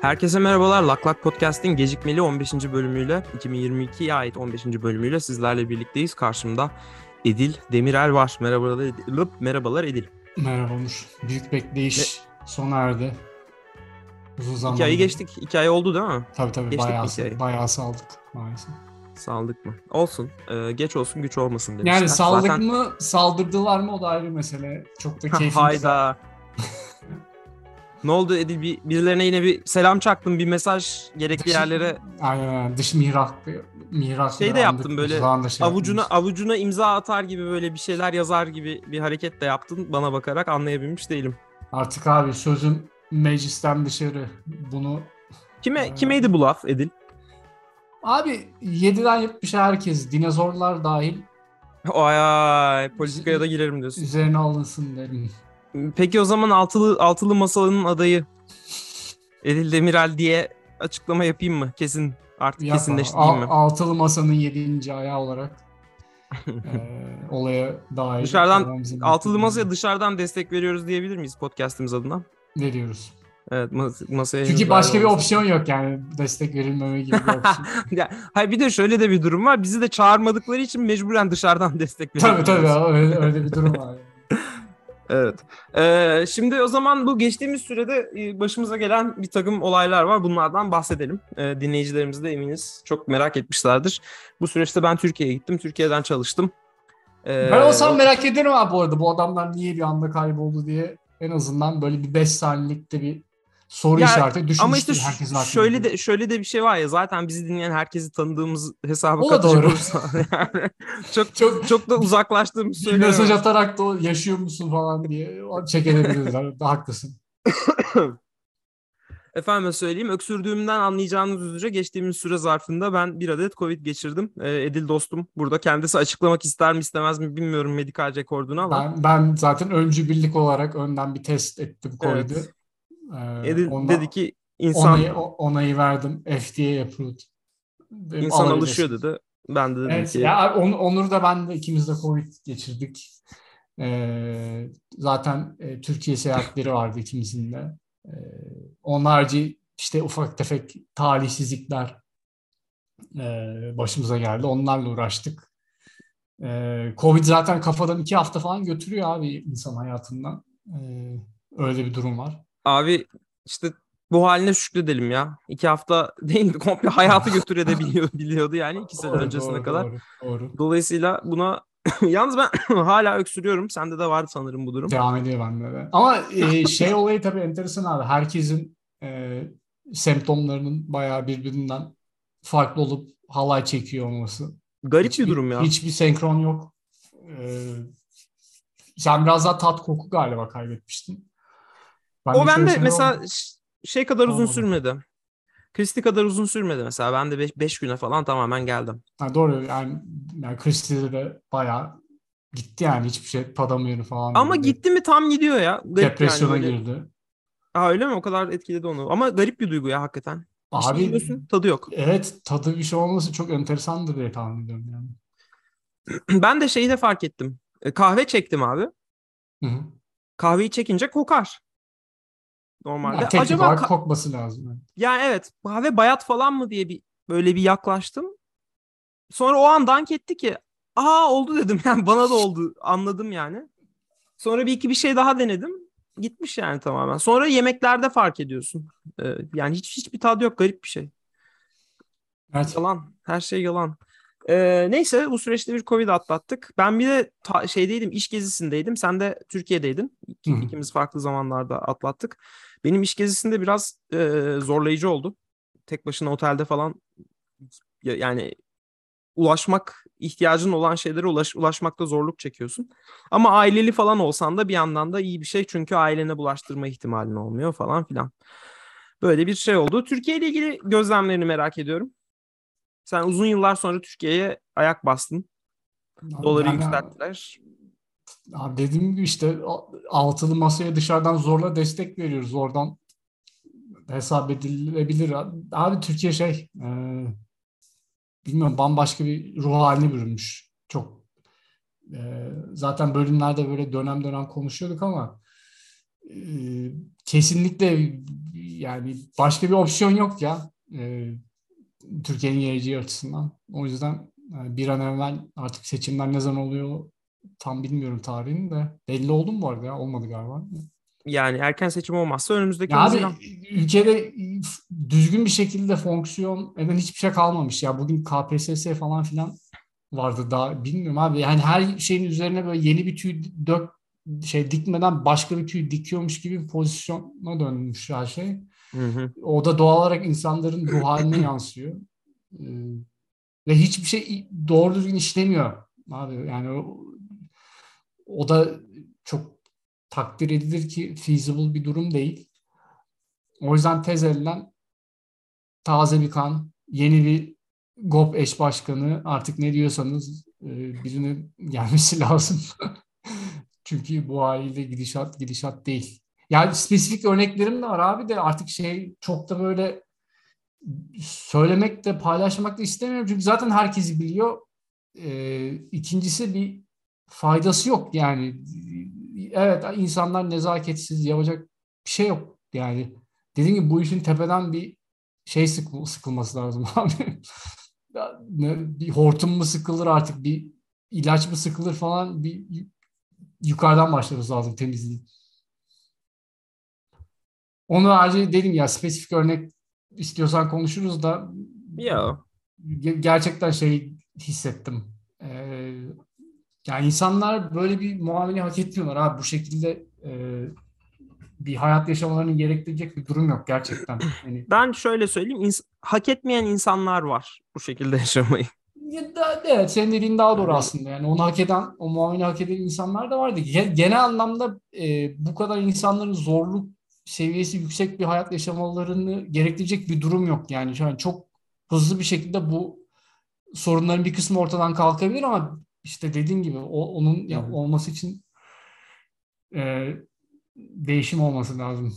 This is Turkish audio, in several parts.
Herkese merhabalar. Lak Lak Podcast'in gecikmeli 15. bölümüyle, 2022'ye ait 15. bölümüyle sizlerle birlikteyiz. Karşımda Edil Demirel var. Merhabalar Edil. Merhabalar Edil. Merhaba Onur. Büyük bekleyiş sona erdi. Uzun zaman. Hikaye geçtik. Hikaye oldu değil mi? Tabii tabii Geçtik bayağı, hikayeyi. bayağı saldık maalesef. Saldık mı? Olsun. Ee, geç olsun güç olmasın demişler. Yani saldık Zaten... mı saldırdılar mı o da ayrı mesele. Çok da keyifli. Hayda. ne oldu Edil? Bir, birilerine yine bir selam çaktım. Bir mesaj gerekli Dış- yerlere Aynen aynen. Dış mihrak. mihrak Şey de yaptım böyle, şey avucuna yapmış. avucuna imza atar gibi böyle bir şeyler yazar gibi bir hareket de yaptın. Bana bakarak anlayabilmiş değilim. Artık abi sözüm meclisten dışarı. Bunu Kime Ee, kimeydi bu laf Edil? Abi 7'den 70'e herkes dinozorlar dahil Ay politikaya da girerim diyorsun. üzerine alınsın derim. Peki o zaman altılı altılı masalının adayı Edil Demirel diye açıklama yapayım mı? Kesin artık Yapma. kesinleştireyim mi? Al- Altılı Masa'nın 7. ayağı olarak eee, olaya dahil. Dışarıdan Altılı masaya dışarıdan destek veriyoruz diyebilir miyiz podcast'imiz adına? veriyoruz. Evet mas- masaya Çünkü başka bir dahil opsiyon yok yani destek verilmeme gibi bir opsiyon. ya, hayır bir de şöyle de bir durum var. Bizi de çağırmadıkları için mecburen dışarıdan destek veriyoruz. tabii tabii öyle, öyle bir durum var. Evet. Ee, şimdi o zaman bu geçtiğimiz sürede e, başımıza gelen bir takım olaylar var. Bunlardan bahsedelim. Ee, dinleyicilerimiz de eminiz çok merak etmişlerdir. Bu süreçte ben Türkiye'ye gittim. Türkiye'den çalıştım. Ee, Ben olsam merak ederim abi bu arada bu adamlar niye bir anda kayboldu diye en azından böyle bir 5 saniyelikte bir soru Ya, işareti düşünmüştür Ama işte herkesin aklına. şöyle de şöyle de bir şey var ya zaten bizi dinleyen herkesi tanıdığımız hesabı O katacak olursa yani çok çok çok da uzaklaştığımız bir söyleyemem. mesaj atarak da yaşıyor musun falan diye çekebilirler. Haklısın. Efendim söyleyeyim öksürdüğümden anlayacağınız üzere geçtiğimiz süre zarfında ben bir adet Covid geçirdim. Ee, Edil dostum burada kendisi açıklamak ister mi istemez mi bilmiyorum medikal rekordunu ama Ben, ben zaten öncü birlik olarak önden bir test ettim Covid'i. Evet. Ee, Edil ondan- dedi ki insan onayı, onayı verdim. FDA approved. Dedim, insan alışıyor dedi. Ben de dedim Evet, ki ya On- Onur da ben de ikimiz de Covid geçirdik. Ee, zaten e, Türkiye seyahatleri vardı ikimizin de. Ee, onun harici işte ufak tefek talihsizlikler e, başımıza geldi. Onlarla uğraştık. Ee, Covid zaten kafadan iki hafta falan götürüyor abi insan hayatından. Ee, öyle bir durum var. Abi işte bu haline şükredelim ya. İki hafta değil komple hayatı götürebiliyor biliyordu yani iki sene Doğru, öncesine doğru, kadar. Doğru, doğru. Dolayısıyla buna yalnız ben hala öksürüyorum. Sende de vardı sanırım bu durum. Devam ediyor bende de. Ama e, şey olayı tabii enteresan abi. Herkesin e, semptomlarının bayağı birbirinden farklı olup halay çekiyor olması. Garip Hiçbir- bir durum ya. Hiçbir senkron yok. E, sen biraz daha tat koku galiba kaybetmiştin. Ben O hiç bende mesela şey kadar uzun Olmadı. sürmedi. Kristi kadar uzun sürmedi mesela. Ben de 5 güne falan tamamen geldim. Ha, doğru yani, yani Christie'de de bayağı gitti yani hiçbir şey tadamıyorum falan. Ama dedi. gitti mi tam gidiyor ya. Garip Depresyona yani böyle. girdi. Ha, öyle mi? O kadar etkiledi onu. Ama garip bir duygu ya hakikaten. İşte Abi yiyorsun, tadı yok. evet tadı bir şey olması çok enteresandır diye tahmin ediyorum yani. ben de şeyi de fark ettim. E, Kahve çektim abi. Hı hı. Kahveyi çekince kokar. Normalde. Yani Acaba olarak kokması lazım. yani. evet kahve bayat falan mı diye bir böyle bir yaklaştım. Sonra o an dank etti ki aa oldu dedim yani bana da oldu anladım yani. Sonra bir iki bir şey daha denedim. Gitmiş yani tamamen. Sonra yemeklerde fark ediyorsun. Ee, yani hiç hiçbir tadı yok garip bir şey. Evet. Yalan. Her şey yalan. Ee, neyse bu süreçte bir Covid atlattık. Ben bir de ta- şeydeydim, iş gezisindeydim. Sen de Türkiye'deydin. İki-. İkimiz farklı zamanlarda atlattık. Benim iş gezisinde biraz e, zorlayıcı oldu. Tek başına otelde falan ya- yani ulaşmak, ihtiyacın olan şeylere ulaş, ulaşmakta zorluk çekiyorsun. Ama aileli falan olsan da bir yandan da iyi bir şey. Çünkü ailene bulaştırma ihtimalin olmuyor falan filan. Böyle bir şey oldu. Türkiye ile ilgili gözlemlerini merak ediyorum. Sen uzun yıllar sonra Türkiye'ye ayak bastın. Doları Yani, yükselttiler. Abi dediğim gibi işte altılı masaya dışarıdan zorla destek veriyoruz. Oradan hesap edilebilir. Abi Türkiye şey e, bilmiyorum bambaşka bir ruh haline bürünmüş. Çok e, zaten bölümlerde böyle dönem dönem konuşuyorduk ama kesinlikle yani başka bir opsiyon yok ya e, Türkiye'nin geleceği açısından. O yüzden yani bir an evvel artık seçimler ne zaman oluyor tam bilmiyorum tarihini de. Belli oldu mu arada ya? Olmadı galiba. Yani erken seçim olmazsa önümüzdeki ya abi, ülkede düzgün bir şekilde fonksiyon eden hiçbir şey kalmamış. Ya bugün KPSS falan filan vardı daha bilmiyorum abi. Yani her şeyin üzerine böyle yeni bir tüy dök şey dikmeden başka bir tüy dikiyormuş gibi bir pozisyona dönmüş her şey. Hı hı. O da doğal olarak insanların ruh haline yansıyor. Ee, ve hiçbir şey doğru düzgün işlemiyor abi. Yani o, da çok takdir edilir ki feasible bir durum değil. O yüzden tez elinden taze bir kan, yeni bir GOP eş başkanı artık ne diyorsanız e, birinin gelmesi lazım. Çünkü bu haliyle gidişat gidişat değil. Yani spesifik örneklerim de var abi de artık şey çok da böyle söylemek de paylaşmak da istemiyorum. Çünkü zaten herkesi biliyor. Ee, ikincisi bir faydası yok yani. Evet insanlar nezaketsiz yapacak bir şey yok yani. Dediğim gibi bu işin tepeden bir şey sıkıl, sıkılması lazım abi. bir hortum mu sıkılır artık bir ilaç mı sıkılır falan bir yukarıdan başlaması lazım temizliği. Onu harici dedim ya spesifik örnek istiyorsan konuşuruz da ya gerçekten şey hissettim. Yani insanlar böyle bir muamele hak etmiyorlar abi bu şekilde e, bir hayat yaşamalarını gerektirecek bir durum yok gerçekten. Yani... Ben şöyle söyleyeyim ins- hak etmeyen insanlar var bu şekilde yaşamayı. Ya da, evet senin dediğin daha doğru aslında. Yani onu hak eden, o muamele hak eden insanlar da vardı. Genel anlamda e, bu kadar insanların zorluk seviyesi yüksek bir hayat yaşamalarını gerektirecek bir durum yok. Yani şu an çok hızlı bir şekilde bu sorunların bir kısmı ortadan kalkabilir ama işte dediğim gibi o, onun ya, olması için e, değişim olması lazım.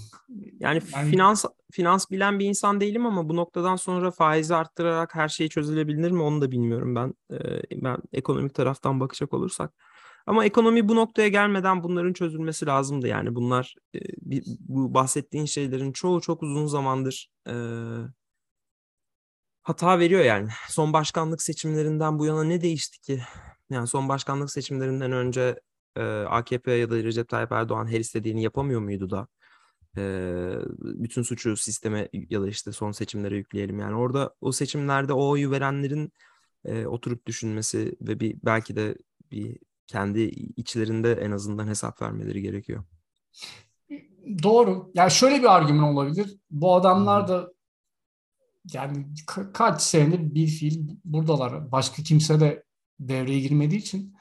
Yani, yani finans finans bilen bir insan değilim ama bu noktadan sonra faizi arttırarak her şey çözülebilir mi onu da bilmiyorum ben. E, ben ekonomik taraftan bakacak olursak. Ama ekonomi bu noktaya gelmeden bunların çözülmesi lazımdı. Yani bunlar e, bu bahsettiğin şeylerin çoğu çok uzun zamandır e, hata veriyor yani. Son başkanlık seçimlerinden bu yana ne değişti ki? Yani son başkanlık seçimlerinden önce e, AKP ya da Recep Tayyip Erdoğan her istediğini yapamıyor muydu da? E, bütün suçu sisteme ya da işte son seçimlere yükleyelim. Yani orada o seçimlerde o oyu verenlerin e, oturup düşünmesi ve bir belki de bir kendi içlerinde en azından hesap vermeleri gerekiyor. Doğru. Yani şöyle bir argüman olabilir. Bu adamlar da yani ka- kaç senedir bir fiil buradalar. Başka kimse de devreye girmediği için.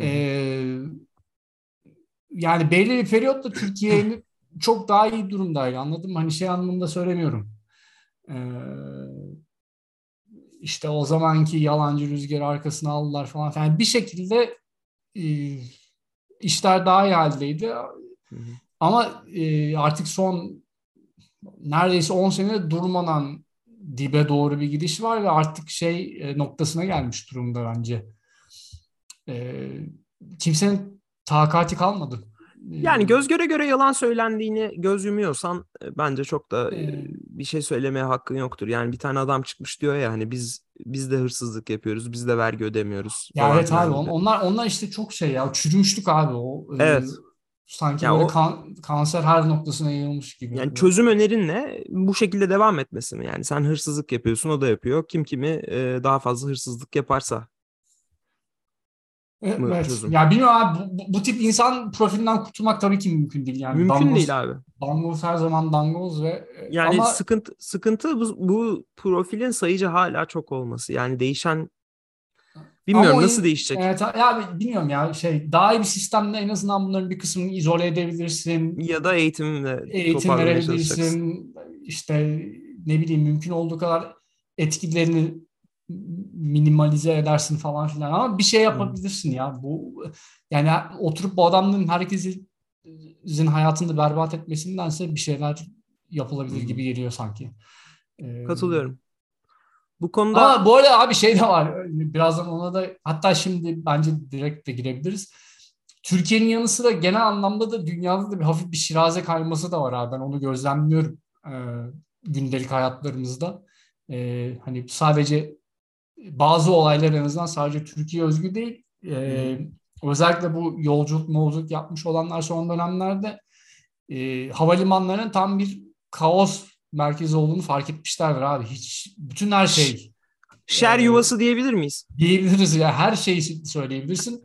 Ee, yani belli bir periyotta Türkiye'nin çok daha iyi durumdaydı anladım Hani şey anlamında söylemiyorum. Ee, işte o zamanki yalancı rüzgarı arkasına aldılar falan. Yani bir şekilde e, işler daha iyi haldeydi. Hı hı. Ama e, artık son neredeyse 10 sene durmadan dibe doğru bir gidiş var ve artık şey e, noktasına gelmiş durumda bence. E, kimsenin takati kalmadı. Yani göz göre göre yalan söylendiğini göz yumuyorsan e, bence çok da ee, bir şey söylemeye hakkın yoktur. Yani bir tane adam çıkmış diyor ya hani biz biz de hırsızlık yapıyoruz, biz de vergi ödemiyoruz. Ya evet abi on, onlar onlar işte çok şey ya çürümüşlük abi o. Evet. E, sanki ya böyle o, kan, kanser her noktasına yayılmış gibi. Yani çözüm önerin ne? Bu şekilde devam etmesi mi? Yani sen hırsızlık yapıyorsun, o da yapıyor. Kim kimi e, daha fazla hırsızlık yaparsa Evet. Çözüm. Ya bilmiyorum abi bu, bu, tip insan profilinden kurtulmak tabii ki mümkün değil yani. Mümkün dangoz, değil abi. Dangoz her zaman dangoz ve e, yani ama... sıkıntı sıkıntı bu, bu profilin sayıcı hala çok olması. Yani değişen bilmiyorum ama nasıl değişecek. Evet ya bilmiyorum ya şey daha iyi bir sistemde en azından bunların bir kısmını izole edebilirsin. Ya da eğitimle eğitim verebilirsin. İşte ne bileyim mümkün olduğu kadar etkilerini minimalize edersin falan filan ama bir şey yapabilirsin ya. Bu yani oturup bu adamların herkesin hayatını berbat etmesindense bir şeyler yapılabilir gibi geliyor sanki. Ee, Katılıyorum. Bu konuda Ama bu arada abi şey de var. Birazdan ona da hatta şimdi bence direkt de girebiliriz. Türkiye'nin yanı sıra genel anlamda da dünyada da bir hafif bir şiraze kayması da var abi. Ben onu gözlemliyorum e, gündelik hayatlarımızda. E, hani sadece bazı olaylar en azından sadece Türkiye özgü değil. E, özellikle bu yolculuk molculuk yapmış olanlar son dönemlerde e, havalimanlarının tam bir kaos merkezi olduğunu fark etmişlerdir abi. Hiç bütün her şey Şer yuvası diyebilir miyiz? Diyebiliriz ya. Her şeyi söyleyebilirsin.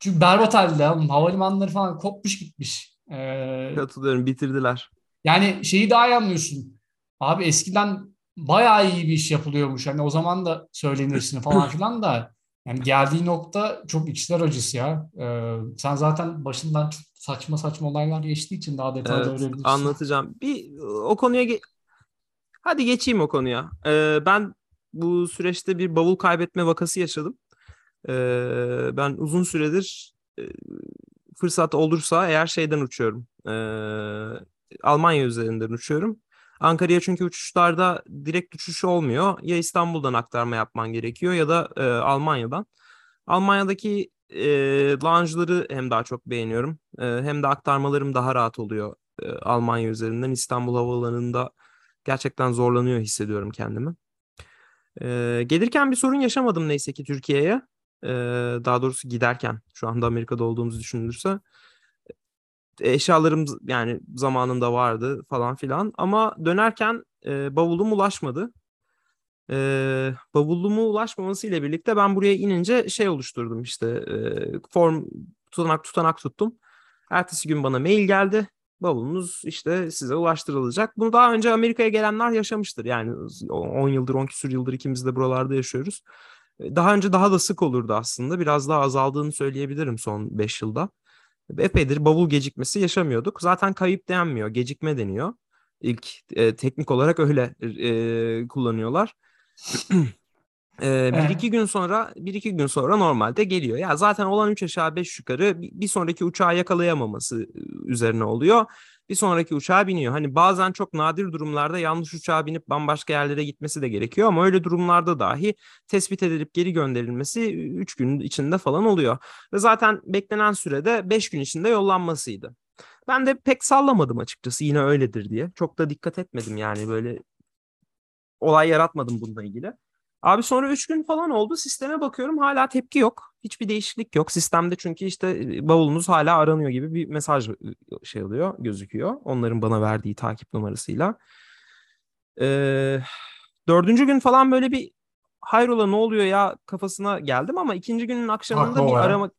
Çünkü berbat halde havalimanları falan kopmuş gitmiş. Ee, Katılıyorum bitirdiler. Yani şeyi daha iyi anlıyorsun. Abi eskiden bayağı iyi bir iş yapılıyormuş. Hani o zaman da söylenirsin falan filan da yani geldiği nokta çok içler acısı ya. Ee, sen zaten başından çok saçma saçma olaylar geçtiği için daha detaylı evet, öğrenebilirsin. Anlatacağım. Bir o konuya ge- hadi geçeyim o konuya. Ee, ben bu süreçte bir bavul kaybetme vakası yaşadım. Ee, ben uzun süredir e, fırsat olursa eğer şeyden uçuyorum. E, Almanya üzerinden uçuyorum. Ankara'ya çünkü uçuşlarda direkt uçuş olmuyor. Ya İstanbul'dan aktarma yapman gerekiyor ya da e, Almanya'dan. Almanya'daki e, lounge'ları hem daha çok beğeniyorum. E, hem de aktarmalarım daha rahat oluyor e, Almanya üzerinden. İstanbul Havaalanı'nda gerçekten zorlanıyor hissediyorum kendimi. E, gelirken bir sorun yaşamadım neyse ki Türkiye'ye. E, daha doğrusu giderken şu anda Amerika'da olduğumuzu düşünülürse eşyalarım yani zamanında vardı falan filan ama dönerken e, bavulum ulaşmadı. E, bavulumu ulaşmaması ile birlikte ben buraya inince şey oluşturdum işte e, form tutanak tutanak tuttum. Ertesi gün bana mail geldi. Bavulunuz işte size ulaştırılacak. Bunu daha önce Amerika'ya gelenler yaşamıştır. Yani 10 yıldır 10 küsur yıldır ikimiz de buralarda yaşıyoruz. Daha önce daha da sık olurdu aslında. Biraz daha azaldığını söyleyebilirim son 5 yılda. Epeydir bavul gecikmesi yaşamıyorduk. Zaten kayıp denmiyor, gecikme deniyor. İlk e, teknik olarak öyle e, kullanıyorlar. e, bir iki gün sonra bir iki gün sonra normalde geliyor. Ya zaten olan üç aşağı beş yukarı bir sonraki uçağı yakalayamaması üzerine oluyor bir sonraki uçağa biniyor. Hani bazen çok nadir durumlarda yanlış uçağa binip bambaşka yerlere gitmesi de gerekiyor ama öyle durumlarda dahi tespit edilip geri gönderilmesi 3 gün içinde falan oluyor. Ve zaten beklenen sürede 5 gün içinde yollanmasıydı. Ben de pek sallamadım açıkçası yine öyledir diye. Çok da dikkat etmedim yani böyle olay yaratmadım bununla ilgili. Abi sonra 3 gün falan oldu. Sisteme bakıyorum hala tepki yok. Hiçbir değişiklik yok. Sistemde çünkü işte e, bavulunuz hala aranıyor gibi bir mesaj e, şey oluyor, gözüküyor. Onların bana verdiği takip numarasıyla. Ee, dördüncü gün falan böyle bir hayrola ne oluyor ya kafasına geldim ama ikinci günün akşamında bir aramak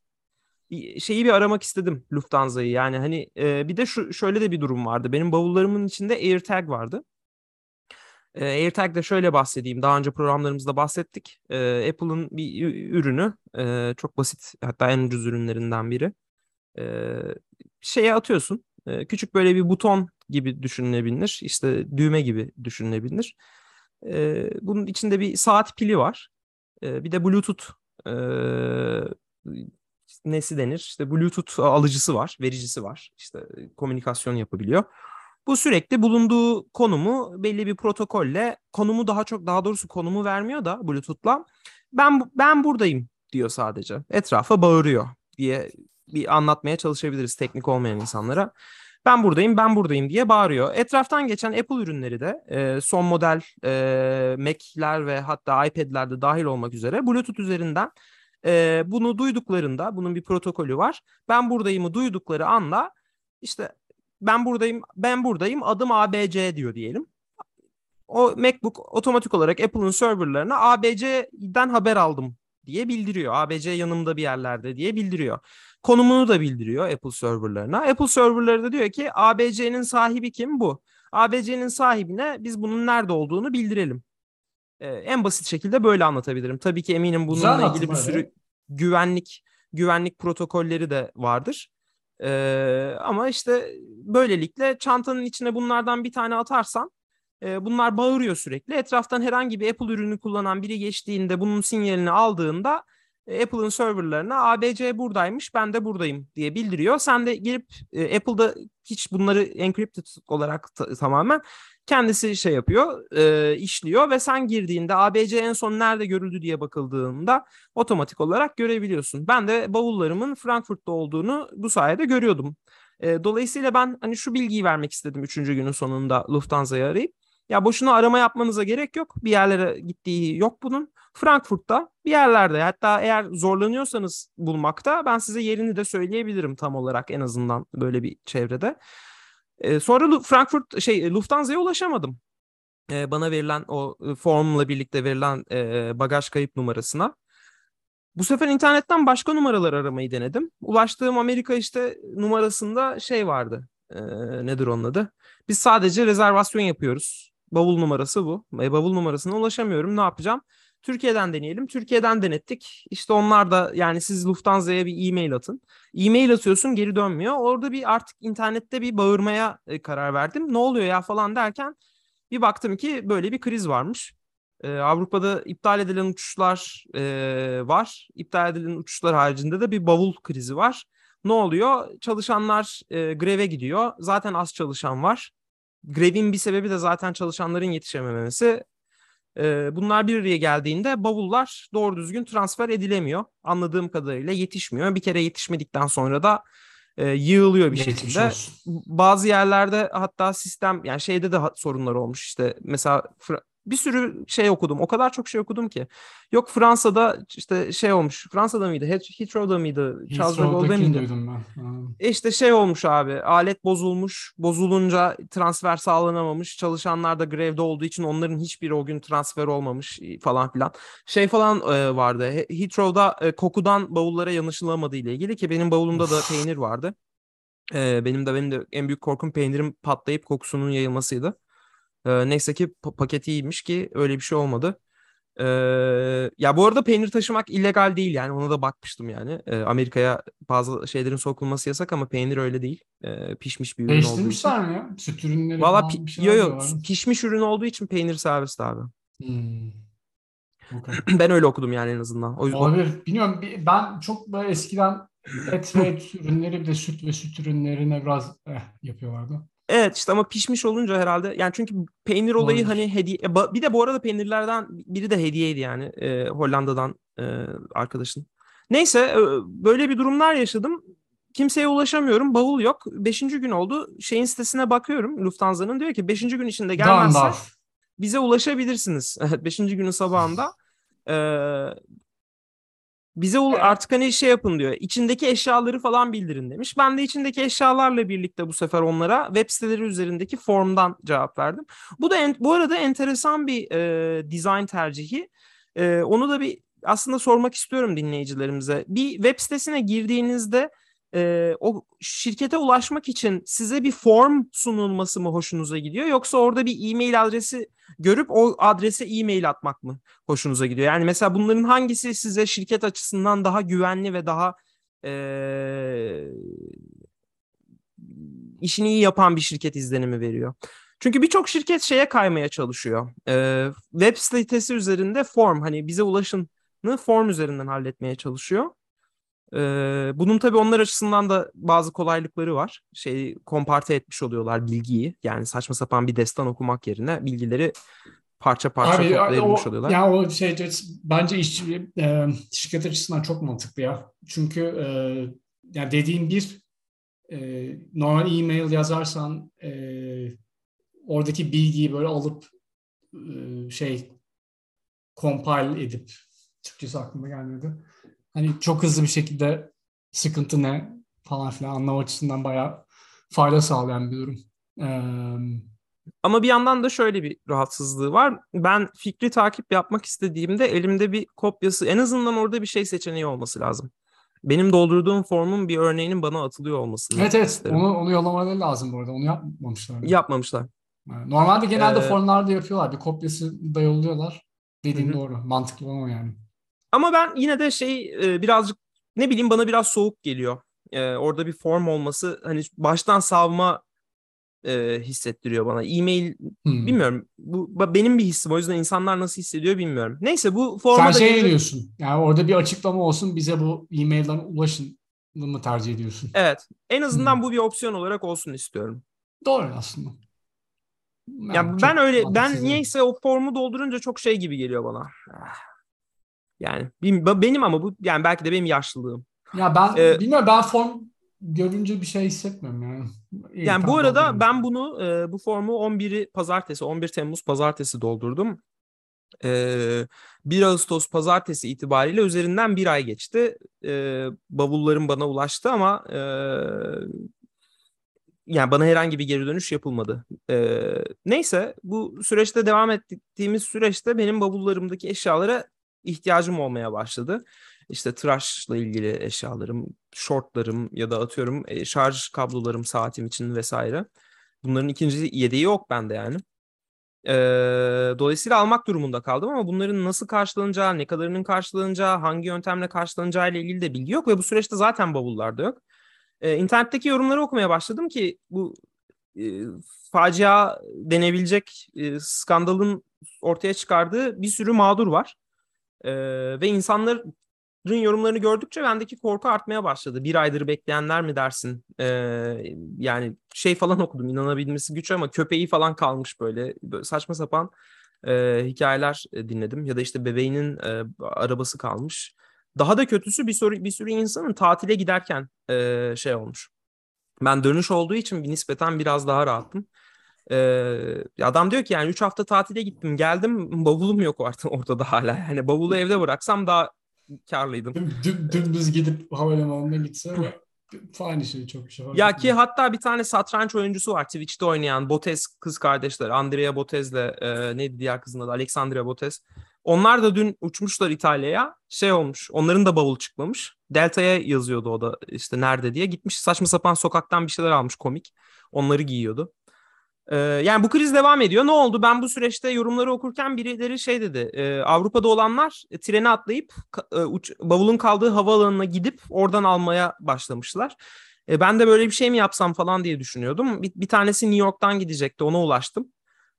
şeyi bir aramak istedim Lufthansa'yı. Yani hani e, bir de şu şöyle de bir durum vardı. Benim bavullarımın içinde AirTag vardı. E, AirTag'de şöyle bahsedeyim. Daha önce programlarımızda bahsettik. E, Apple'ın bir ürünü. E, çok basit hatta en ucuz ürünlerinden biri. E, şeye atıyorsun. E, küçük böyle bir buton gibi düşünülebilir. İşte düğme gibi düşünülebilir. E, bunun içinde bir saat pili var. E, bir de Bluetooth e, nesi denir? İşte Bluetooth alıcısı var, vericisi var. İşte komünikasyon yapabiliyor. Bu sürekli bulunduğu konumu belli bir protokolle konumu daha çok daha doğrusu konumu vermiyor da Bluetooth'la ben ben buradayım diyor sadece. Etrafa bağırıyor diye bir anlatmaya çalışabiliriz teknik olmayan insanlara. Ben buradayım, ben buradayım diye bağırıyor. Etraftan geçen Apple ürünleri de e, son model e, Mac'ler ve hatta iPad'lerde dahil olmak üzere Bluetooth üzerinden e, bunu duyduklarında, bunun bir protokolü var. Ben buradayımı duydukları anda işte ben buradayım, ben buradayım adım ABC diyor diyelim. O MacBook otomatik olarak Apple'ın serverlarına ABC'den haber aldım diye bildiriyor. ABC yanımda bir yerlerde diye bildiriyor. Konumunu da bildiriyor Apple serverlarına. Apple serverları da diyor ki ABC'nin sahibi kim bu? ABC'nin sahibine biz bunun nerede olduğunu bildirelim. Ee, en basit şekilde böyle anlatabilirim. Tabii ki eminim bununla ilgili bir sürü güvenlik güvenlik protokolleri de vardır. Ee, ama işte böylelikle çantanın içine bunlardan bir tane atarsan e, bunlar bağırıyor sürekli. Etraftan herhangi bir Apple ürünü kullanan biri geçtiğinde bunun sinyalini aldığında e, Apple'ın serverlarına ABC buradaymış ben de buradayım diye bildiriyor. Sen de girip e, Apple'da hiç bunları encrypted olarak ta- tamamen kendisi şey yapıyor, e, işliyor ve sen girdiğinde ABC en son nerede görüldü diye bakıldığında otomatik olarak görebiliyorsun. Ben de bavullarımın Frankfurt'ta olduğunu bu sayede görüyordum. E, dolayısıyla ben hani şu bilgiyi vermek istedim üçüncü günün sonunda Lufthansa'yı arayıp. Ya boşuna arama yapmanıza gerek yok. Bir yerlere gittiği yok bunun. Frankfurt'ta bir yerlerde hatta eğer zorlanıyorsanız bulmakta ben size yerini de söyleyebilirim tam olarak en azından böyle bir çevrede. Ee, sonra Frankfurt şey Lufthansa'ya ulaşamadım. Ee, bana verilen o e, formla birlikte verilen e, bagaj kayıp numarasına. Bu sefer internetten başka numaralar aramayı denedim. Ulaştığım Amerika işte numarasında şey vardı. E, nedir onun adı? Biz sadece rezervasyon yapıyoruz. Bavul numarası bu. E, bavul numarasına ulaşamıyorum. Ne yapacağım? Türkiye'den deneyelim. Türkiye'den denettik. İşte onlar da yani siz Lufthansa'ya bir e-mail atın. E-mail atıyorsun geri dönmüyor. Orada bir artık internette bir bağırmaya e, karar verdim. Ne oluyor ya falan derken bir baktım ki böyle bir kriz varmış. Ee, Avrupa'da iptal edilen uçuşlar e, var. İptal edilen uçuşlar haricinde de bir bavul krizi var. Ne oluyor? Çalışanlar e, greve gidiyor. Zaten az çalışan var. Grevin bir sebebi de zaten çalışanların yetişememesi. E, bunlar bir araya geldiğinde bavullar doğru düzgün transfer edilemiyor. Anladığım kadarıyla yetişmiyor. Bir kere yetişmedikten sonra da e, yığılıyor bir şekilde. Bazı yerlerde hatta sistem yani şeyde de sorunlar olmuş işte mesela bir sürü şey okudum. O kadar çok şey okudum ki. Yok Fransa'da işte şey olmuş. Fransa'da mıydı? Heathrow'da mıydı? Charles de Gaulle'da mıydı? Duydum ben. E işte şey olmuş abi. Alet bozulmuş. Bozulunca transfer sağlanamamış. Çalışanlar da grevde olduğu için onların hiçbiri o gün transfer olmamış falan filan. Şey falan e, vardı. Heathrow'da e, kokudan bavullara yanışılamadığı ile ilgili ki benim bavulumda da peynir vardı. E, benim de benim de en büyük korkum peynirim patlayıp kokusunun yayılmasıydı. E, neyse ki pa- paketi iyiymiş ki öyle bir şey olmadı. E, ya bu arada peynir taşımak illegal değil yani ona da bakmıştım yani. E, Amerika'ya bazı şeylerin sokulması yasak ama peynir öyle değil. E, pişmiş bir ürün olduğu için. Mi ya? Süt ürünleri Valla pi- bir yo, yo, pişmiş ürün olduğu için peynir serbest abi. Hmm. Okay. ben öyle okudum yani en azından. O yüzden... Olabilir. Bilmiyorum ben çok eskiden et ve et ürünleri bir de süt ve süt ürünlerine biraz eh, yapıyorlardı. Evet işte ama pişmiş olunca herhalde yani çünkü peynir olayı Olmuş. hani hediye bir de bu arada peynirlerden biri de hediyeydi yani e, Hollanda'dan e, arkadaşın. Neyse e, böyle bir durumlar yaşadım. Kimseye ulaşamıyorum. Bavul yok. Beşinci gün oldu. Şeyin sitesine bakıyorum. Lufthansa'nın diyor ki beşinci gün içinde gelmezse bize ulaşabilirsiniz. beşinci günün sabahında. E, bize artık hani şey yapın diyor. İçindeki eşyaları falan bildirin demiş. Ben de içindeki eşyalarla birlikte bu sefer onlara web siteleri üzerindeki formdan cevap verdim. Bu da en, bu arada enteresan bir e, design tercihi. E, onu da bir aslında sormak istiyorum dinleyicilerimize. Bir web sitesine girdiğinizde e, o şirkete ulaşmak için size bir form sunulması mı hoşunuza gidiyor yoksa orada bir e-mail adresi görüp o adrese e-mail atmak mı hoşunuza gidiyor? Yani mesela bunların hangisi size şirket açısından daha güvenli ve daha e, işini iyi yapan bir şirket izlenimi veriyor? Çünkü birçok şirket şeye kaymaya çalışıyor. E, web sitesi üzerinde form hani bize ulaşın form üzerinden halletmeye çalışıyor. Ee, bunun tabii onlar açısından da bazı kolaylıkları var. Şey komparte etmiş oluyorlar bilgiyi. Yani saçma sapan bir destan okumak yerine bilgileri parça parça Abi, toplayabilmiş oluyorlar. Ya o şey bence işçi e, şirket açısından çok mantıklı ya. Çünkü e, yani dediğim bir e, normal e-mail yazarsan e, oradaki bilgiyi böyle alıp e, şey compile edip Türkçesi aklıma gelmedi hani çok hızlı bir şekilde sıkıntı ne falan filan anlam açısından bayağı fayda sağlayan bir durum. Ee, ama bir yandan da şöyle bir rahatsızlığı var. Ben fikri takip yapmak istediğimde elimde bir kopyası en azından orada bir şey seçeneği olması lazım. Benim doldurduğum formun bir örneğinin bana atılıyor olması. Evet evet isterim. onu, onu yollamaları lazım bu arada. Onu yapmamışlar. Yapmamışlar. Normalde genelde ee, formlarda yapıyorlar. Bir kopyası da yolluyorlar. Dediğin hı. doğru. Mantıklı olan o yani. Ama ben yine de şey e, birazcık ne bileyim bana biraz soğuk geliyor. E, orada bir form olması hani baştan savma e, hissettiriyor bana. E-mail hmm. bilmiyorum. Bu benim bir hissim. O yüzden insanlar nasıl hissediyor bilmiyorum. Neyse bu formada... Sen şey gelir... diyorsun. Yani orada bir açıklama olsun bize bu e-mailden ulaşın mı tercih ediyorsun? Evet. En azından hmm. bu bir opsiyon olarak olsun istiyorum. Doğru aslında. Yani, yani ben öyle ben niyeyse o formu doldurunca çok şey gibi geliyor bana. Yani benim ama bu yani belki de benim yaşlılığım. Ya ben ee, bilmiyorum ben form görünce bir şey hissetmiyorum yani. İyi, yani bu arada doldurayım. ben bunu e, bu formu 11'i pazartesi 11 Temmuz pazartesi doldurdum. E, 1 Ağustos pazartesi itibariyle üzerinden bir ay geçti. E, bavullarım bana ulaştı ama e, yani bana herhangi bir geri dönüş yapılmadı. E, neyse bu süreçte devam ettiğimiz süreçte benim bavullarımdaki eşyalara ihtiyacım olmaya başladı. İşte tıraşla ilgili eşyalarım, şortlarım ya da atıyorum e, şarj kablolarım saatim için vesaire. Bunların ikinci yedeği yok bende yani. E, dolayısıyla almak durumunda kaldım ama bunların nasıl karşılanacağı, ne kadarının karşılanacağı, hangi yöntemle karşılanacağı ile ilgili de bilgi yok ve bu süreçte zaten bavullarda yok. E, internetteki yorumları okumaya başladım ki bu e, facia denebilecek e, skandalın ortaya çıkardığı bir sürü mağdur var. E, ve insanların yorumlarını gördükçe bendeki korku artmaya başladı. Bir aydır bekleyenler mi dersin? E, yani şey falan okudum inanabilmesi güç ama köpeği falan kalmış böyle, böyle saçma sapan e, hikayeler dinledim. Ya da işte bebeğinin e, arabası kalmış. Daha da kötüsü bir sürü, bir sürü insanın tatile giderken e, şey olmuş. Ben dönüş olduğu için bir nispeten biraz daha rahattım. Ee, adam diyor ki yani 3 hafta tatile gittim geldim bavulum yok artık ortada hala. Yani bavulu evde bıraksam daha karlıydım. Düm, dümdüz gidip havalimanına gitse Aynı şey çok bir şey var. Ya ki hatta bir tane satranç oyuncusu var Twitch'te oynayan Botes kız kardeşler. Andrea Botez'le e, neydi diğer kızın adı? Alexandria Botes. Onlar da dün uçmuşlar İtalya'ya. Şey olmuş. Onların da bavul çıkmamış. Delta'ya yazıyordu o da işte nerede diye. Gitmiş saçma sapan sokaktan bir şeyler almış komik. Onları giyiyordu. Ee, yani bu kriz devam ediyor. Ne oldu? Ben bu süreçte yorumları okurken birileri şey dedi. E, Avrupa'da olanlar e, treni atlayıp e, uç, bavulun kaldığı havaalanına gidip oradan almaya başlamışlar. E, ben de böyle bir şey mi yapsam falan diye düşünüyordum. Bir, bir tanesi New York'tan gidecekti. Ona ulaştım.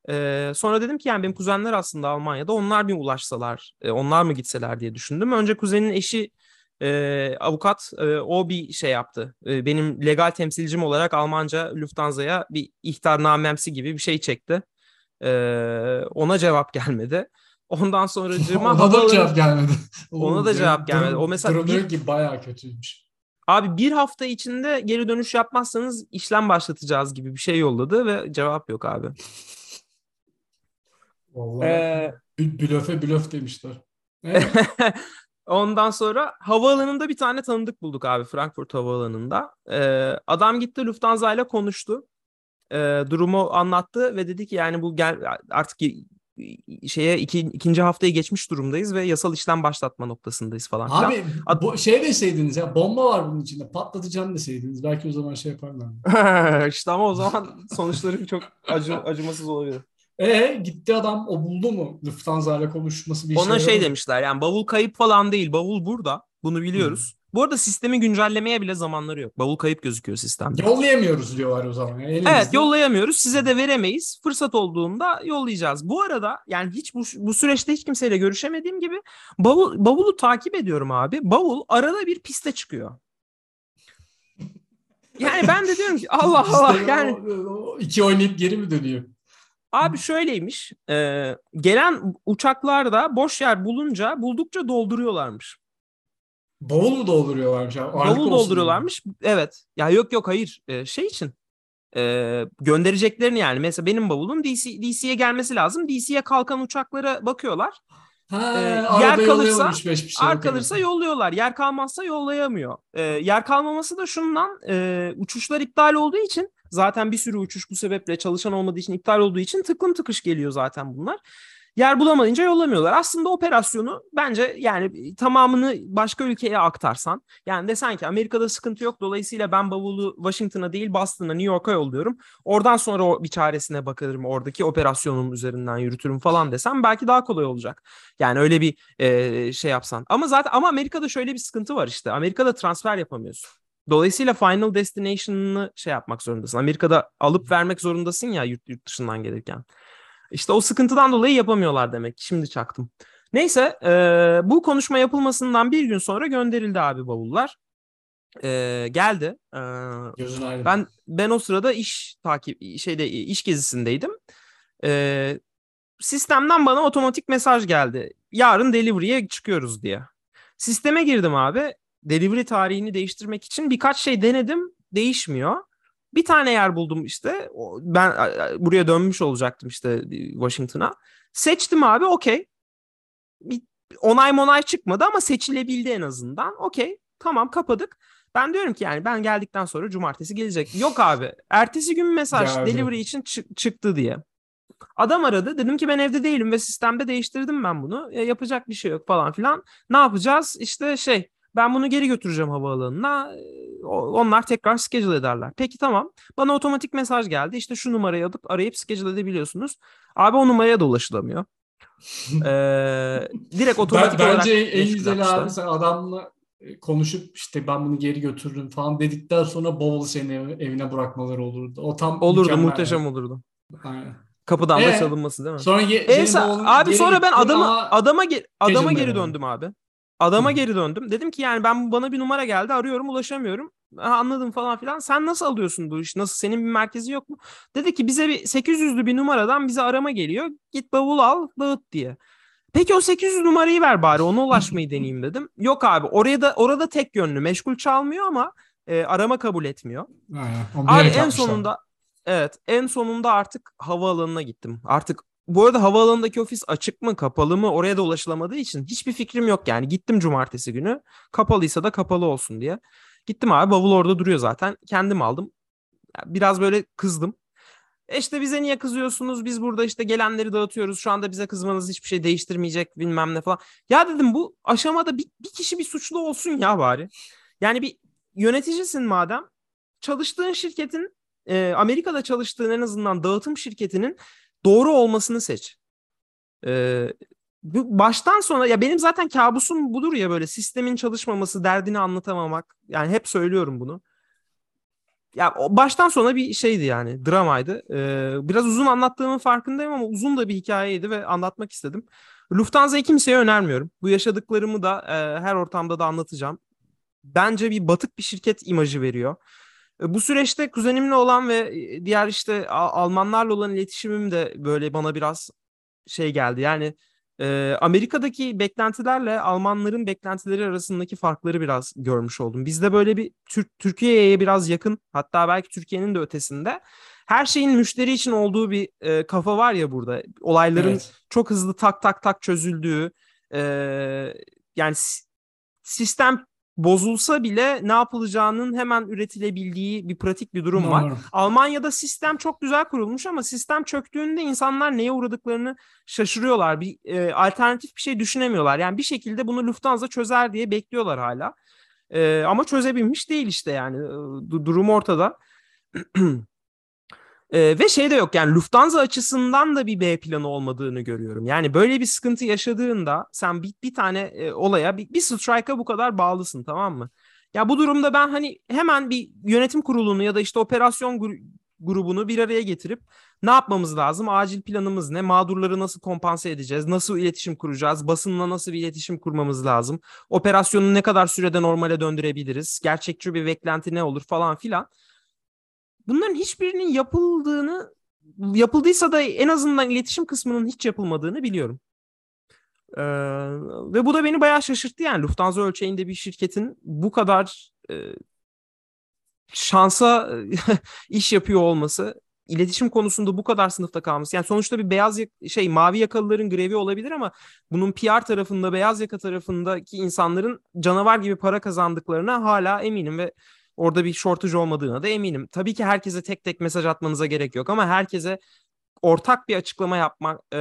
E, sonra dedim ki yani benim kuzenler aslında Almanya'da. Onlar bir ulaşsalar, e, onlar mı gitseler diye düşündüm. Önce kuzenin eşi e, avukat e, o bir şey yaptı. E, benim legal temsilcim olarak Almanca Lufthansa'ya bir ihtarnamemsi gibi bir şey çekti. E, ona cevap gelmedi. Ondan sonra ona da cevap gelmedi. ona da cevap gelmedi. O mesela durum bir, ki bayağı kötüymüş. Abi bir hafta içinde geri dönüş yapmazsanız işlem başlatacağız gibi bir şey yolladı ve cevap yok abi. Vallahi ee, blöfe blöf demişler. Ondan sonra havaalanında bir tane tanıdık bulduk abi Frankfurt havaalanında. Ee, adam gitti Lufthansa ile konuştu. Ee, durumu anlattı ve dedi ki yani bu gel artık şeye iki, ikinci haftayı geçmiş durumdayız ve yasal işlem başlatma noktasındayız falan. Abi Ad- bu, şey deseydiniz ya bomba var bunun içinde patlatacağım deseydiniz belki o zaman şey yaparlar. işte ama o zaman sonuçları çok acı, acımasız olabilir. E gitti adam o buldu mu? Lufthansa ile konuşması bir Ona şey demişler yani bavul kayıp falan değil. Bavul burada. Bunu biliyoruz. Hmm. Bu arada sistemi güncellemeye bile zamanları yok. Bavul kayıp gözüküyor sistemde. Yollayamıyoruz diyorlar o zaman. Elimizde. Evet yollayamıyoruz. Size de veremeyiz. Fırsat olduğunda yollayacağız. Bu arada yani hiç bu, bu süreçte hiç kimseyle görüşemediğim gibi bavul, bavulu takip ediyorum abi. Bavul arada bir piste çıkıyor. Yani ben de diyorum ki Allah Allah yani. İki oynayıp geri mi dönüyor? Abi şöyleymiş. E, gelen uçaklarda boş yer bulunca buldukça dolduruyorlarmış. Bavul mu dolduruyorlarmış? Abi? Bavul dolduruyorlarmış. Diye. Evet. Ya yok yok hayır. E, şey için. E, göndereceklerini yani. Mesela benim bavulum DC, DC'ye gelmesi lazım. DC'ye kalkan uçaklara bakıyorlar. Ha, ee, yer kalırsa şey, yer kalırsa yolluyorlar. Yer kalmazsa yollayamıyor. Ee, yer kalmaması da şundan e, uçuşlar iptal olduğu için Zaten bir sürü uçuş bu sebeple çalışan olmadığı için iptal olduğu için tıklım tıkış geliyor zaten bunlar. Yer bulamayınca yollamıyorlar. Aslında operasyonu bence yani tamamını başka ülkeye aktarsan yani desen ki Amerika'da sıkıntı yok dolayısıyla ben bavulu Washington'a değil Boston'a New York'a yolluyorum. Oradan sonra o bir çaresine bakarım oradaki operasyonum üzerinden yürütürüm falan desem belki daha kolay olacak. Yani öyle bir e, şey yapsan. Ama zaten ama Amerika'da şöyle bir sıkıntı var işte. Amerika'da transfer yapamıyorsun. Dolayısıyla Final Destination'ını şey yapmak zorundasın. Amerika'da alıp vermek zorundasın ya yurt, yurt dışından gelirken. İşte o sıkıntıdan dolayı yapamıyorlar demek. Şimdi çaktım. Neyse e, bu konuşma yapılmasından bir gün sonra gönderildi abi bavullar. E, geldi. E, ben ben o sırada iş takip şeyde iş gezisindeydim. E, sistemden bana otomatik mesaj geldi. Yarın delivery'e çıkıyoruz diye. Sisteme girdim abi. Delivery tarihini değiştirmek için birkaç şey denedim. Değişmiyor. Bir tane yer buldum işte. Ben buraya dönmüş olacaktım işte Washington'a. Seçtim abi okey. Onay monay çıkmadı ama seçilebildi en azından. Okey tamam kapadık. Ben diyorum ki yani ben geldikten sonra cumartesi gelecek. Yok abi. Ertesi gün mesaj Geldi. delivery için çı- çıktı diye. Adam aradı. Dedim ki ben evde değilim ve sistemde değiştirdim ben bunu. E, yapacak bir şey yok falan filan. Ne yapacağız? İşte şey ben bunu geri götüreceğim havaalanına. Onlar tekrar schedule ederler. Peki tamam. Bana otomatik mesaj geldi. İşte şu numarayı alıp arayıp schedule edebiliyorsunuz. Abi o numaraya da ulaşılamıyor. ee, direkt otomatik ben, olarak Bence en güzel abi sen adamla konuşup işte ben bunu geri götürürüm falan dedikten sonra bavulu senin evine bırakmaları olurdu. O tam olurdu muhteşem yani. olurdu. Aynen. Kapıdan ee, da çalınması değil mi? Sonra ye, ee, abi sonra ben adama adama ge, adama geri döndüm abi. Adama Hı. geri döndüm. Dedim ki yani ben bana bir numara geldi arıyorum ulaşamıyorum. Ha, anladım falan filan. Sen nasıl alıyorsun bu iş? Nasıl? Senin bir merkezi yok mu? Dedi ki bize bir 800'lü bir numaradan bize arama geliyor. Git bavul al dağıt diye. Peki o 800 numarayı ver bari ona ulaşmayı deneyeyim dedim. Yok abi oraya da orada tek yönlü meşgul çalmıyor ama e, arama kabul etmiyor. Aynen, abi en sonunda evet en sonunda artık havaalanına gittim. Artık bu arada havaalanındaki ofis açık mı kapalı mı oraya da ulaşılamadığı için hiçbir fikrim yok yani. Gittim cumartesi günü kapalıysa da kapalı olsun diye. Gittim abi bavul orada duruyor zaten. Kendim aldım. Biraz böyle kızdım. E işte bize niye kızıyorsunuz? Biz burada işte gelenleri dağıtıyoruz. Şu anda bize kızmanız hiçbir şey değiştirmeyecek bilmem ne falan. Ya dedim bu aşamada bir, bir kişi bir suçlu olsun ya bari. Yani bir yöneticisin madem. Çalıştığın şirketin e, Amerika'da çalıştığın en azından dağıtım şirketinin doğru olmasını seç. E, baştan sona ya benim zaten kabusum budur ya böyle sistemin çalışmaması, derdini anlatamamak. Yani hep söylüyorum bunu ya baştan sona bir şeydi yani dramaydı. Ee, biraz uzun anlattığımın farkındayım ama uzun da bir hikayeydi ve anlatmak istedim. Lufthansa'yı kimseye önermiyorum. Bu yaşadıklarımı da e, her ortamda da anlatacağım. Bence bir batık bir şirket imajı veriyor. E, bu süreçte kuzenimle olan ve e, diğer işte Almanlarla olan iletişimim de böyle bana biraz şey geldi. Yani e, Amerika'daki beklentilerle Almanların beklentileri arasındaki farkları biraz görmüş oldum. Bizde böyle bir Türk Türkiye'ye biraz yakın hatta belki Türkiye'nin de ötesinde her şeyin müşteri için olduğu bir e, kafa var ya burada. Olayların evet. çok hızlı tak tak tak çözüldüğü e, yani sistem bozulsa bile ne yapılacağının hemen üretilebildiği bir pratik bir durum var. Almanya'da sistem çok güzel kurulmuş ama sistem çöktüğünde insanlar neye uğradıklarını şaşırıyorlar. Bir e, alternatif bir şey düşünemiyorlar. Yani bir şekilde bunu Lufthansa çözer diye bekliyorlar hala. E, ama çözebilmiş değil işte yani. E, durum ortada. Ee, ve şey de yok yani Lufthansa açısından da bir B planı olmadığını görüyorum. Yani böyle bir sıkıntı yaşadığında sen bir, bir tane e, olaya bir, bir strike'a bu kadar bağlısın tamam mı? Ya bu durumda ben hani hemen bir yönetim kurulunu ya da işte operasyon gru- grubunu bir araya getirip ne yapmamız lazım? Acil planımız ne? Mağdurları nasıl kompanse edeceğiz? Nasıl iletişim kuracağız? Basınla nasıl bir iletişim kurmamız lazım? Operasyonu ne kadar sürede normale döndürebiliriz? Gerçekçi bir beklenti ne olur falan filan bunların hiçbirinin yapıldığını yapıldıysa da en azından iletişim kısmının hiç yapılmadığını biliyorum. Ee, ve bu da beni bayağı şaşırttı yani Lufthansa ölçeğinde bir şirketin bu kadar e, şansa iş yapıyor olması, iletişim konusunda bu kadar sınıfta kalması. Yani sonuçta bir beyaz şey mavi yakalıların grevi olabilir ama bunun PR tarafında, beyaz yaka tarafındaki insanların canavar gibi para kazandıklarına hala eminim ve orada bir shortage olmadığına da eminim. Tabii ki herkese tek tek mesaj atmanıza gerek yok ama herkese ortak bir açıklama yapma e,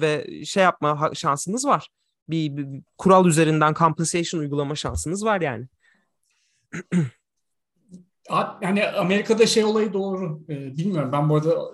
ve şey yapma şansınız var. Bir, bir kural üzerinden compensation uygulama şansınız var yani. yani Amerika'da şey olayı doğru. Ee, bilmiyorum ben bu arada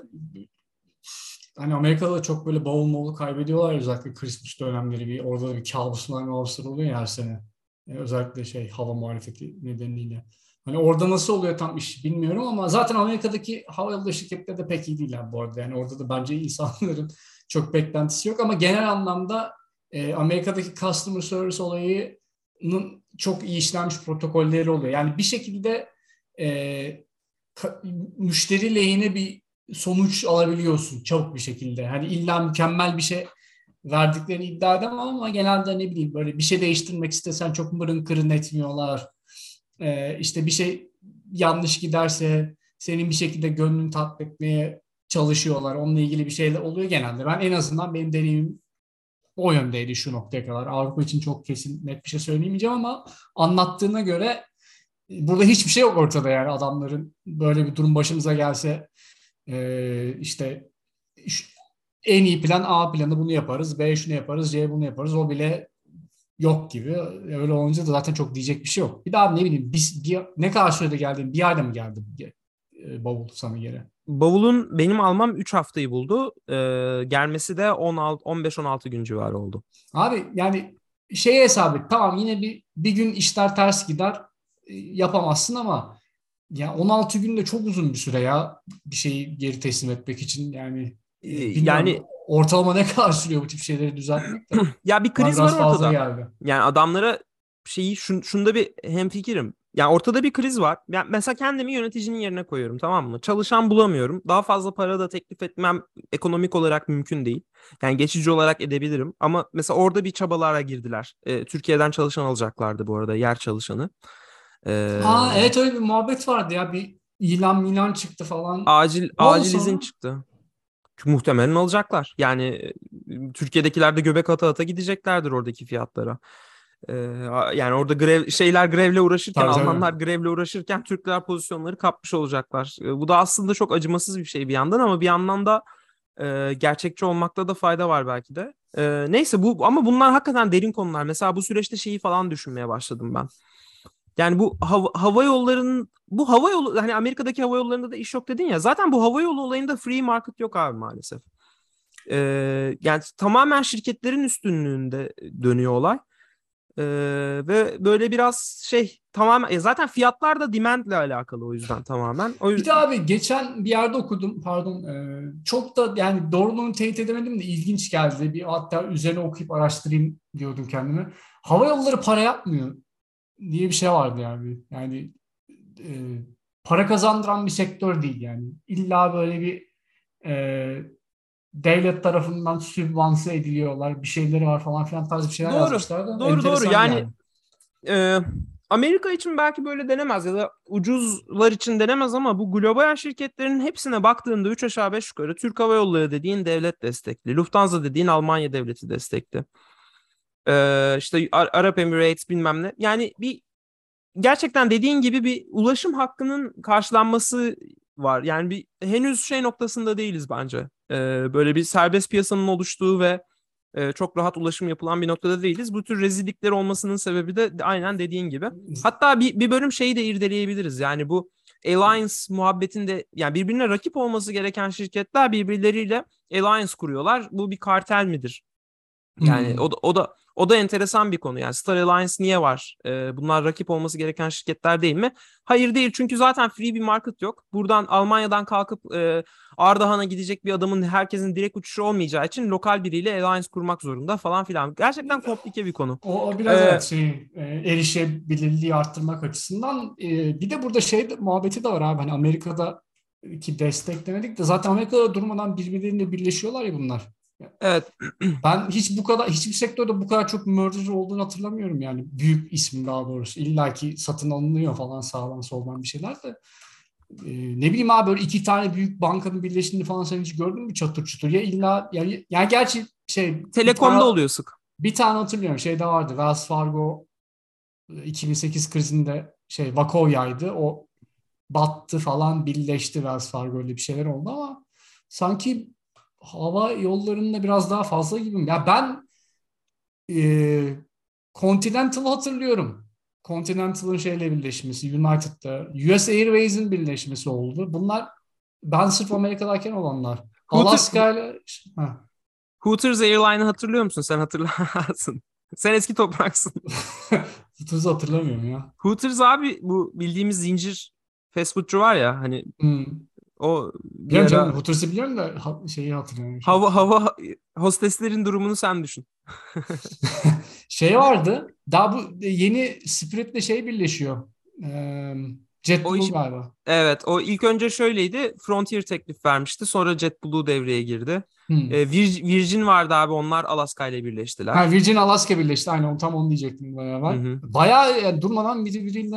hani Amerika'da çok böyle bavul molu kaybediyorlar özellikle Christmas dönemleri bir orada bir kabuslar mavuslar oluyor ya her sene. Ee, özellikle şey hava muhalefeti nedeniyle. Hani orada nasıl oluyor tam iş bilmiyorum ama zaten Amerika'daki havayolu şirketleri de pek iyi değiller bu arada. Yani orada da bence insanların çok beklentisi yok ama genel anlamda e, Amerika'daki customer service olayının çok iyi işlenmiş protokolleri oluyor. Yani bir şekilde e, ka, müşteri lehine bir sonuç alabiliyorsun çabuk bir şekilde. Hani illa mükemmel bir şey verdiklerini iddia edemem ama genelde ne bileyim böyle bir şey değiştirmek istesen çok mırın kırın etmiyorlar. Ee, işte bir şey yanlış giderse senin bir şekilde gönlünü tatmin etmeye çalışıyorlar. Onunla ilgili bir şeyler oluyor genelde. Ben en azından benim deneyimim o yöndeydi şu noktaya kadar. Avrupa için çok kesin net bir şey söyleyemeyeceğim ama anlattığına göre burada hiçbir şey yok ortada yani adamların böyle bir durum başımıza gelse e, işte en iyi plan A planı bunu yaparız, B şunu yaparız, C bunu yaparız. O bile yok gibi. Öyle olunca da zaten çok diyecek bir şey yok. Bir daha ne bileyim bir, bir, ne kadar sürede geldin? Bir ayda mı geldi e, bavul sana geri? Bavulun benim almam 3 haftayı buldu. Ee, gelmesi de 15-16 gün civarı oldu. Abi yani şey hesap et. Tamam yine bir, bir gün işler ters gider. E, yapamazsın ama ya 16 gün de çok uzun bir süre ya bir şeyi geri teslim etmek için yani ee, yani ortalama ne kadar sürüyor bu tip şeyleri düzeltmek ya bir kriz var ortada. Geldi. Yani adamlara şeyi şun, şunda bir hemfikirim. Yani ortada bir kriz var. Yani mesela kendimi yöneticinin yerine koyuyorum tamam mı? Çalışan bulamıyorum. Daha fazla para da teklif etmem ekonomik olarak mümkün değil. Yani geçici olarak edebilirim. Ama mesela orada bir çabalara girdiler. Ee, Türkiye'den çalışan alacaklardı bu arada yer çalışanı. Ee, Aa evet öyle bir muhabbet vardı ya. Bir ilan milan çıktı falan. Acil acil izin çıktı. Muhtemelen alacaklar. Yani Türkiye'dekiler de göbek ata ata gideceklerdir oradaki fiyatlara. Ee, yani orada grev şeyler grevle uğraşırken tabii, Almanlar tabii. grevle uğraşırken Türkler pozisyonları kapmış olacaklar. Bu da aslında çok acımasız bir şey bir yandan ama bir yandan da e, gerçekçi olmakta da fayda var belki de. E, neyse bu ama bunlar hakikaten derin konular. Mesela bu süreçte şeyi falan düşünmeye başladım ben. Yani bu hava, hava yollarının bu hava yolu hani Amerika'daki hava yollarında da iş yok dedin ya. Zaten bu hava yolu olayında free market yok abi maalesef. Ee, yani tamamen şirketlerin üstünlüğünde dönüyor olay. Ee, ve böyle biraz şey tamamen e, zaten fiyatlar da demandle alakalı o yüzden tamamen. O yüzden... Bir de abi geçen bir yerde okudum pardon e, çok da yani doğruluğunu teyit edemedim de ilginç geldi. Bir hatta üzerine okuyup araştırayım diyordum kendime. Hava yolları para yapmıyor diye bir şey vardı yani. Yani e, para kazandıran bir sektör değil yani. İlla böyle bir e, devlet tarafından sübvanse ediliyorlar. Bir şeyleri var falan filan tarz bir şeyler doğru, yazmışlar da. Doğru doğru yani, yani. E, Amerika için belki böyle denemez ya da ucuzlar için denemez ama bu global şirketlerin hepsine baktığında 3 aşağı 5 yukarı Türk Hava Yolları dediğin devlet destekli. Lufthansa dediğin Almanya devleti destekli. Ee, işte Arap Emirates bilmem ne. Yani bir gerçekten dediğin gibi bir ulaşım hakkının karşılanması var. Yani bir henüz şey noktasında değiliz bence. Ee, böyle bir serbest piyasanın oluştuğu ve e, çok rahat ulaşım yapılan bir noktada değiliz. Bu tür rezillikler olmasının sebebi de aynen dediğin gibi. Hatta bir, bir bölüm şeyi de irdeleyebiliriz. Yani bu alliance muhabbetinde yani birbirine rakip olması gereken şirketler birbirleriyle alliance kuruyorlar. Bu bir kartel midir? Yani hmm. o da, o da o da enteresan bir konu. Yani Star Alliance niye var? Ee, bunlar rakip olması gereken şirketler değil mi? Hayır değil. Çünkü zaten free bir market yok. Buradan Almanya'dan kalkıp e, Ardahan'a gidecek bir adamın herkesin direkt uçuşu olmayacağı için lokal biriyle alliance kurmak zorunda falan filan. Gerçekten komplike bir konu. O, o biraz ee, evet şey e, erişebilirliği arttırmak açısından. E, bir de burada şey muhabbeti de var abi. Hani Amerika'da ki desteklemedik de zaten Amerika'da durmadan birbirleriyle birleşiyorlar ya bunlar. Evet. Ben hiç bu kadar hiçbir sektörde bu kadar çok merger olduğunu hatırlamıyorum yani. Büyük ismin daha doğrusu. İlla ki satın alınıyor falan sağdan soldan bir şeyler de. Ee, ne bileyim abi böyle iki tane büyük bankanın birleştiğini falan sen hiç gördün mü çatır çutur? Ya illa yani, yani gerçi şey Telekom'da tane, oluyor sık. Bir tane hatırlıyorum şeyde vardı. Wells Fargo 2008 krizinde şey Vakoya'ydı. O battı falan birleşti Wells Fargo öyle bir şeyler oldu ama sanki hava yollarında biraz daha fazla gibiyim. Ya ben e, Continental hatırlıyorum. Continental'ın şeyle birleşmesi, United'da, US Airways'in birleşmesi oldu. Bunlar ben sırf Amerika'dayken olanlar. Alaska ile... Hooters Airline'ı hatırlıyor musun? Sen hatırlarsın. Sen eski topraksın. Hooters'ı hatırlamıyorum ya. Hooters abi bu bildiğimiz zincir fast foodçu var ya hani Hmm. O bir Biliyorum ara canım Hooters'ı biliyorum da ha- şeyi hatırlamıyorum. hava hava hosteslerin durumunu sen düşün. Şey vardı. Daha bu yeni Spirit'le şey birleşiyor. Ee, JetBlue iş- galiba. Evet o ilk önce şöyleydi. Frontier teklif vermişti. Sonra JetBlue devreye girdi. Hmm. Ee, Vir- Virgin vardı abi onlar Alaska ile birleştiler. Ha, Virgin Alaska birleşti. Aynen tam onu diyecektim beraber. Hı hı. Bayağı yani durmadan biri biriyle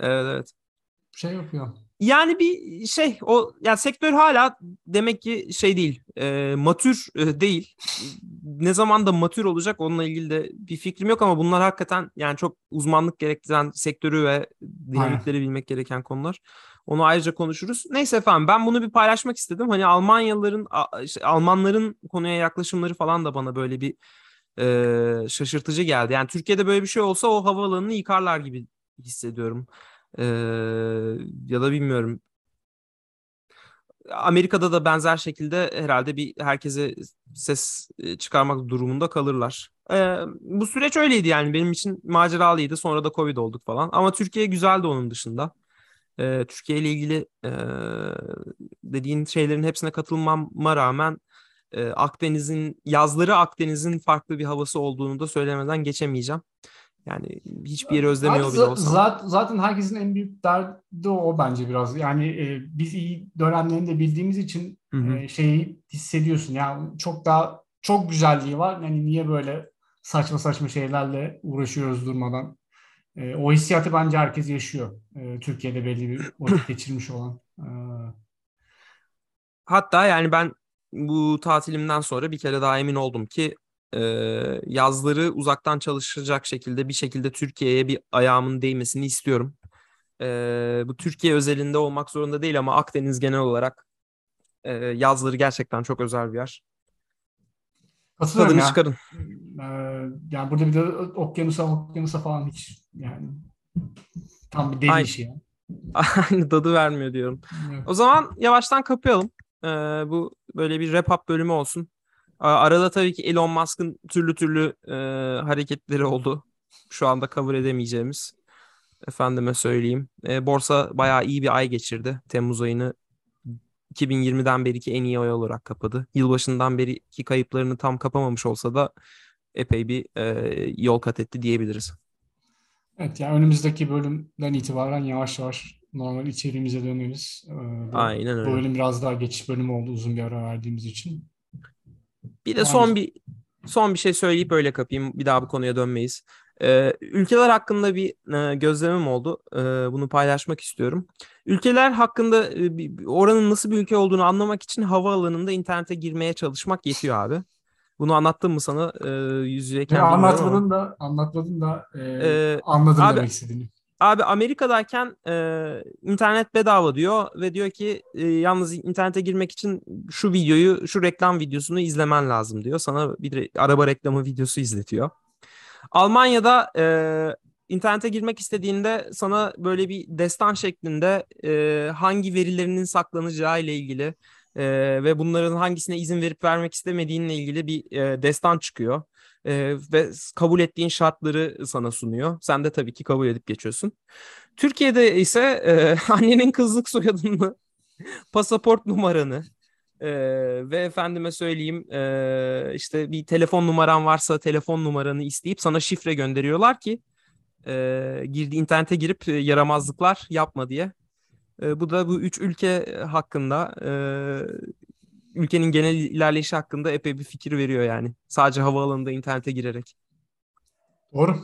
Evet evet. şey yapıyor. Yani bir şey o yani sektör hala demek ki şey değil e, matür e, değil. Ne zaman da matür olacak onunla ilgili de bir fikrim yok ama bunlar hakikaten yani çok uzmanlık gerektiren sektörü ve dinamikleri bilmek gereken konular. Onu ayrıca konuşuruz. Neyse efendim ben bunu bir paylaşmak istedim. Hani Almanyalıların işte Almanların konuya yaklaşımları falan da bana böyle bir e, şaşırtıcı geldi. Yani Türkiye'de böyle bir şey olsa o havaalanını yıkarlar gibi hissediyorum. Ee, ya da bilmiyorum. Amerika'da da benzer şekilde herhalde bir herkese ses e, çıkarmak durumunda kalırlar. Ee, bu süreç öyleydi yani benim için maceralıydı. Sonra da Covid olduk falan. Ama Türkiye güzeldi onun dışında. Ee, Türkiye ile ilgili e, dediğin şeylerin hepsine katılmama rağmen e, Akdeniz'in yazları Akdeniz'in farklı bir havası olduğunu da söylemeden geçemeyeceğim. Yani hiçbir yeri özlemiyor bile olsam. Zaten, zaten herkesin en büyük derdi o bence biraz. Yani e, biz iyi dönemlerini de bildiğimiz için Hı hı. e, şeyi hissediyorsun. Yani çok daha çok güzelliği var. Yani niye böyle saçma saçma şeylerle uğraşıyoruz durmadan. E, o hissiyatı bence herkes yaşıyor. E, Türkiye'de belli bir vakit geçirmiş olan. E, Hatta yani ben bu tatilimden sonra bir kere daha emin oldum ki e, yazları uzaktan çalışacak şekilde bir şekilde Türkiye'ye bir ayağımın değmesini istiyorum. E, bu Türkiye özelinde olmak zorunda değil ama Akdeniz genel olarak e, yazları gerçekten çok özel bir yer. katılıyorum Tadını ya. çıkarın. E, yani burada bir de okyanusa okyanusa falan hiç yani tam bir deli Ay. işi yani. Aynı tadı vermiyor diyorum. Evet. O zaman yavaştan kapayalım. Ee, bu böyle bir wrap up bölümü olsun. Arada tabii ki Elon Musk'ın türlü türlü e, hareketleri oldu. Şu anda cover edemeyeceğimiz. Efendime söyleyeyim. E, borsa bayağı iyi bir ay geçirdi. Temmuz ayını 2020'den beriki en iyi ay olarak kapadı. Yılbaşından beriki kayıplarını tam kapamamış olsa da epey bir e, yol kat etti diyebiliriz. Evet yani önümüzdeki bölümden itibaren yavaş yavaş normal içeriğimize döneriz. Ee, bu, Aynen bu öyle. bölüm biraz daha geçiş bölümü oldu uzun bir ara verdiğimiz için. Bir de son bir son bir şey söyleyip öyle kapayım. Bir daha bu konuya dönmeyiz. Ee, ülkeler hakkında bir e, gözlemim oldu. Ee, bunu paylaşmak istiyorum. Ülkeler hakkında e, bir- oranın nasıl bir ülke olduğunu anlamak için havaalanında internete girmeye çalışmak yetiyor abi. Bunu anlattım mı sana e, yüz yüzeyken anlatmadın da anlatmadın da e, Ee, anladım abi- demek istediğini. Abi Amerika'dayken e, internet bedava diyor ve diyor ki e, yalnız internete girmek için şu videoyu, şu reklam videosunu izlemen lazım diyor. Sana bir araba reklamı videosu izletiyor. Almanya'da e, internete girmek istediğinde sana böyle bir destan şeklinde e, hangi verilerinin saklanacağı ile ilgili e, ve bunların hangisine izin verip vermek istemediğinle ilgili bir e, destan çıkıyor. E, ve kabul ettiğin şartları sana sunuyor. Sen de tabii ki kabul edip geçiyorsun. Türkiye'de ise e, annenin kızlık soyadını, pasaport numaranı e, ve efendime söyleyeyim e, işte bir telefon numaran varsa telefon numaranı isteyip sana şifre gönderiyorlar ki e, girdi internete girip e, yaramazlıklar yapma diye. E, bu da bu üç ülke hakkında ülkenin genel ilerleyişi hakkında epey bir fikir veriyor yani. Sadece havaalanında internete girerek. Doğru.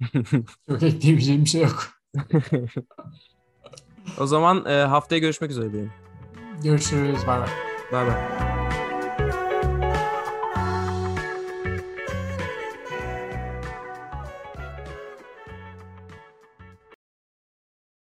Çok ekleyebileceğim bir şey yok. o zaman e, haftaya görüşmek üzere diyelim. Görüşürüz. Bay bay. Bay bay.